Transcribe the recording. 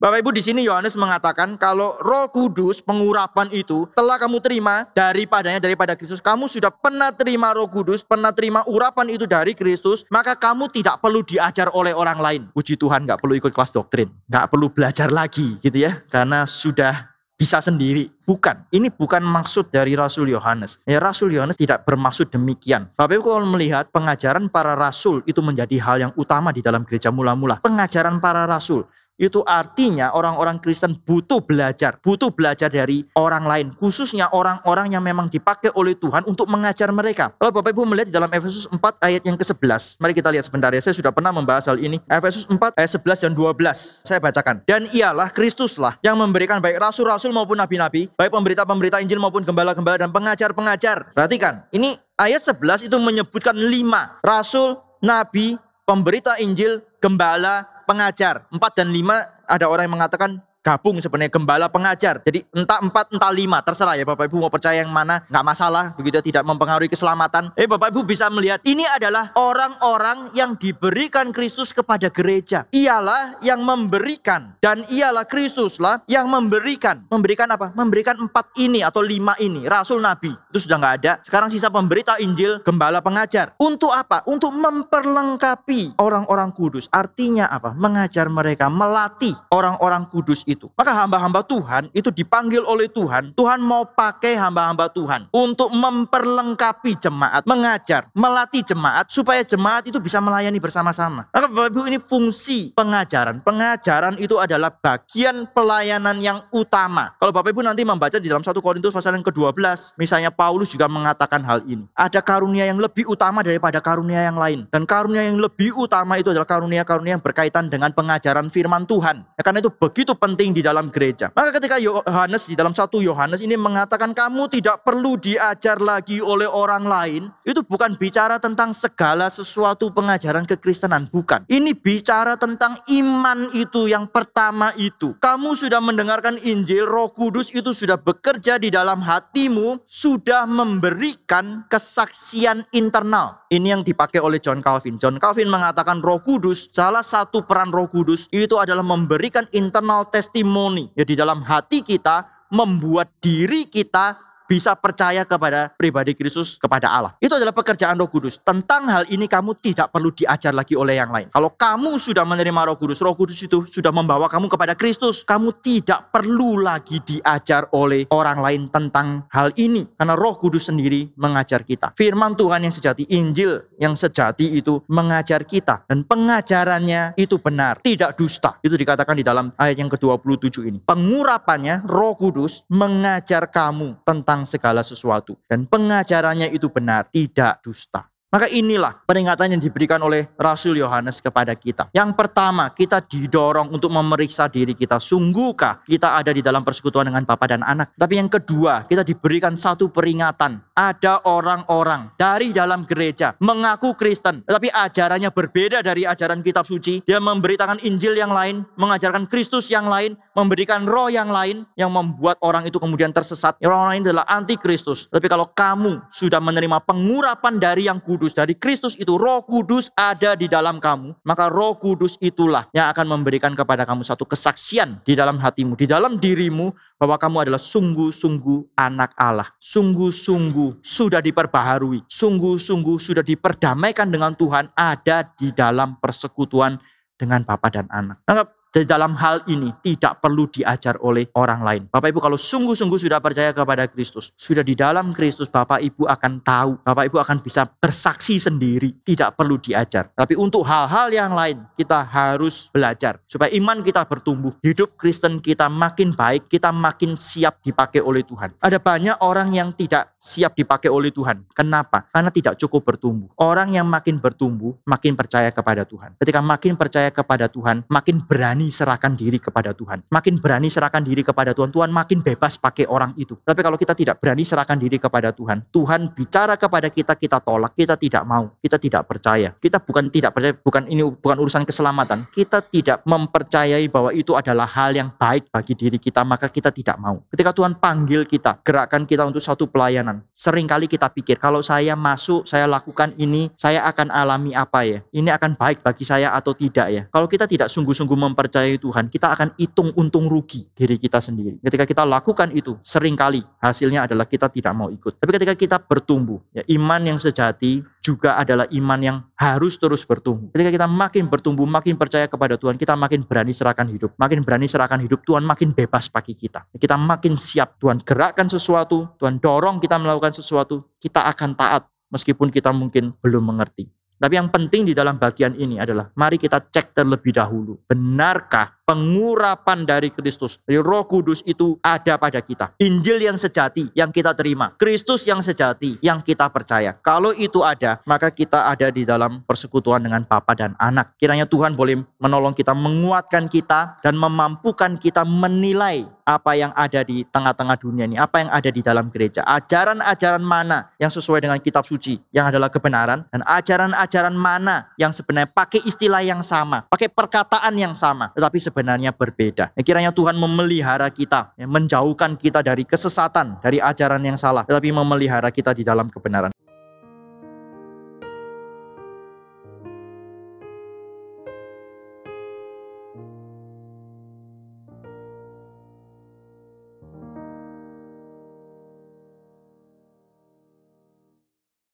Bapak Ibu di sini Yohanes mengatakan kalau Roh Kudus pengurapan itu telah kamu terima daripadanya daripada Kristus. Kamu sudah pernah terima Roh Kudus, pernah terima urapan itu dari Kristus, maka kamu tidak perlu diajar oleh orang lain. Puji Tuhan nggak perlu ikut kelas doktrin, nggak perlu belajar lagi gitu ya, karena sudah bisa sendiri. Bukan. Ini bukan maksud dari Rasul Yohanes. Ya, Rasul Yohanes tidak bermaksud demikian. Bapak Ibu kalau melihat pengajaran para rasul itu menjadi hal yang utama di dalam gereja mula-mula. Pengajaran para rasul itu artinya orang-orang Kristen butuh belajar, butuh belajar dari orang lain, khususnya orang-orang yang memang dipakai oleh Tuhan untuk mengajar mereka. Kalau Bapak Ibu melihat di dalam Efesus 4 ayat yang ke-11, mari kita lihat sebentar ya. Saya sudah pernah membahas hal ini. Efesus 4 ayat 11 dan 12. Saya bacakan. Dan ialah Kristuslah yang memberikan baik rasul-rasul maupun nabi-nabi, baik pemberita-pemberita Injil maupun gembala-gembala dan pengajar-pengajar. Perhatikan, ini ayat 11 itu menyebutkan lima rasul, nabi, pemberita Injil, gembala, pengajar. Empat dan lima ada orang yang mengatakan gabung sebenarnya gembala pengajar. Jadi entah empat entah lima terserah ya Bapak Ibu mau percaya yang mana nggak masalah begitu tidak mempengaruhi keselamatan. Eh Bapak Ibu bisa melihat ini adalah orang-orang yang diberikan Kristus kepada gereja. Ialah yang memberikan dan ialah Kristuslah yang memberikan. Memberikan apa? Memberikan empat ini atau lima ini rasul nabi itu sudah nggak ada. Sekarang sisa pemberita Injil gembala pengajar. Untuk apa? Untuk memperlengkapi orang-orang kudus. Artinya apa? Mengajar mereka, melatih orang-orang kudus itu. Maka hamba-hamba Tuhan itu dipanggil oleh Tuhan. Tuhan mau pakai hamba-hamba Tuhan untuk memperlengkapi jemaat, mengajar, melatih jemaat supaya jemaat itu bisa melayani bersama-sama. Maka Bapak Ibu ini fungsi pengajaran. Pengajaran itu adalah bagian pelayanan yang utama. Kalau Bapak Ibu nanti membaca di dalam 1 Korintus pasal yang ke-12, misalnya Paulus juga mengatakan hal ini. Ada karunia yang lebih utama daripada karunia yang lain. Dan karunia yang lebih utama itu adalah karunia-karunia yang berkaitan dengan pengajaran firman Tuhan. Ya, karena itu begitu penting penting di dalam gereja. Maka ketika Yohanes di dalam satu Yohanes ini mengatakan kamu tidak perlu diajar lagi oleh orang lain, itu bukan bicara tentang segala sesuatu pengajaran kekristenan, bukan. Ini bicara tentang iman itu yang pertama itu. Kamu sudah mendengarkan Injil, Roh Kudus itu sudah bekerja di dalam hatimu, sudah memberikan kesaksian internal. Ini yang dipakai oleh John Calvin. John Calvin mengatakan Roh Kudus, salah satu peran Roh Kudus itu adalah memberikan internal test testimoni. Ya di dalam hati kita membuat diri kita bisa percaya kepada pribadi Kristus, kepada Allah. Itu adalah pekerjaan Roh Kudus. Tentang hal ini kamu tidak perlu diajar lagi oleh yang lain. Kalau kamu sudah menerima Roh Kudus, Roh Kudus itu sudah membawa kamu kepada Kristus. Kamu tidak perlu lagi diajar oleh orang lain tentang hal ini. Karena Roh Kudus sendiri mengajar kita. Firman Tuhan yang sejati, Injil yang sejati itu mengajar kita. Dan pengajarannya itu benar, tidak dusta. Itu dikatakan di dalam ayat yang ke-27 ini. Pengurapannya Roh Kudus mengajar kamu tentang tentang segala sesuatu. Dan pengajarannya itu benar, tidak dusta. Maka inilah peringatan yang diberikan oleh Rasul Yohanes kepada kita. Yang pertama, kita didorong untuk memeriksa diri kita. Sungguhkah kita ada di dalam persekutuan dengan Bapa dan Anak? Tapi yang kedua, kita diberikan satu peringatan. Ada orang-orang dari dalam gereja mengaku Kristen, tetapi ajarannya berbeda dari ajaran kitab suci. Dia memberitakan Injil yang lain, mengajarkan Kristus yang lain, memberikan roh yang lain yang membuat orang itu kemudian tersesat. Orang lain adalah anti Kristus. Tapi kalau kamu sudah menerima pengurapan dari yang kudus, dari Kristus itu Roh Kudus ada di dalam kamu, maka Roh Kudus itulah yang akan memberikan kepada kamu satu kesaksian di dalam hatimu, di dalam dirimu bahwa kamu adalah sungguh-sungguh anak Allah. Sungguh-sungguh sudah diperbaharui, sungguh-sungguh sudah diperdamaikan dengan Tuhan ada di dalam persekutuan dengan Bapa dan Anak. Maka di dalam hal ini tidak perlu diajar oleh orang lain. Bapak Ibu kalau sungguh-sungguh sudah percaya kepada Kristus, sudah di dalam Kristus Bapak Ibu akan tahu, Bapak Ibu akan bisa bersaksi sendiri, tidak perlu diajar. Tapi untuk hal-hal yang lain kita harus belajar supaya iman kita bertumbuh, hidup Kristen kita makin baik, kita makin siap dipakai oleh Tuhan. Ada banyak orang yang tidak siap dipakai oleh Tuhan. Kenapa? Karena tidak cukup bertumbuh. Orang yang makin bertumbuh, makin percaya kepada Tuhan. Ketika makin percaya kepada Tuhan, makin berani berani serahkan diri kepada Tuhan. Makin berani serahkan diri kepada Tuhan, Tuhan makin bebas pakai orang itu. Tapi kalau kita tidak berani serahkan diri kepada Tuhan, Tuhan bicara kepada kita, kita tolak, kita tidak mau, kita tidak percaya. Kita bukan tidak percaya, bukan ini bukan urusan keselamatan. Kita tidak mempercayai bahwa itu adalah hal yang baik bagi diri kita, maka kita tidak mau. Ketika Tuhan panggil kita, gerakkan kita untuk satu pelayanan. Seringkali kita pikir, kalau saya masuk, saya lakukan ini, saya akan alami apa ya? Ini akan baik bagi saya atau tidak ya? Kalau kita tidak sungguh-sungguh mempercayai mempercayai Tuhan, kita akan hitung untung rugi diri kita sendiri. Ketika kita lakukan itu, sering kali hasilnya adalah kita tidak mau ikut. Tapi ketika kita bertumbuh, ya iman yang sejati juga adalah iman yang harus terus bertumbuh. Ketika kita makin bertumbuh, makin percaya kepada Tuhan, kita makin berani serahkan hidup. Makin berani serahkan hidup, Tuhan makin bebas bagi kita. Kita makin siap, Tuhan gerakkan sesuatu, Tuhan dorong kita melakukan sesuatu, kita akan taat meskipun kita mungkin belum mengerti. Tapi yang penting di dalam bagian ini adalah mari kita cek terlebih dahulu. Benarkah pengurapan dari Kristus, dari Roh Kudus itu ada pada kita. Injil yang sejati yang kita terima, Kristus yang sejati yang kita percaya. Kalau itu ada, maka kita ada di dalam persekutuan dengan Bapa dan Anak. Kiranya Tuhan boleh menolong kita, menguatkan kita dan memampukan kita menilai apa yang ada di tengah-tengah dunia ini, apa yang ada di dalam gereja. Ajaran-ajaran mana yang sesuai dengan kitab suci yang adalah kebenaran dan ajaran-ajaran mana yang sebenarnya pakai istilah yang sama, pakai perkataan yang sama, tetapi sebenarnya berbeda. Ya, kiranya Tuhan memelihara kita, ya, menjauhkan kita dari kesesatan, dari ajaran yang salah, tetapi memelihara kita di dalam kebenaran.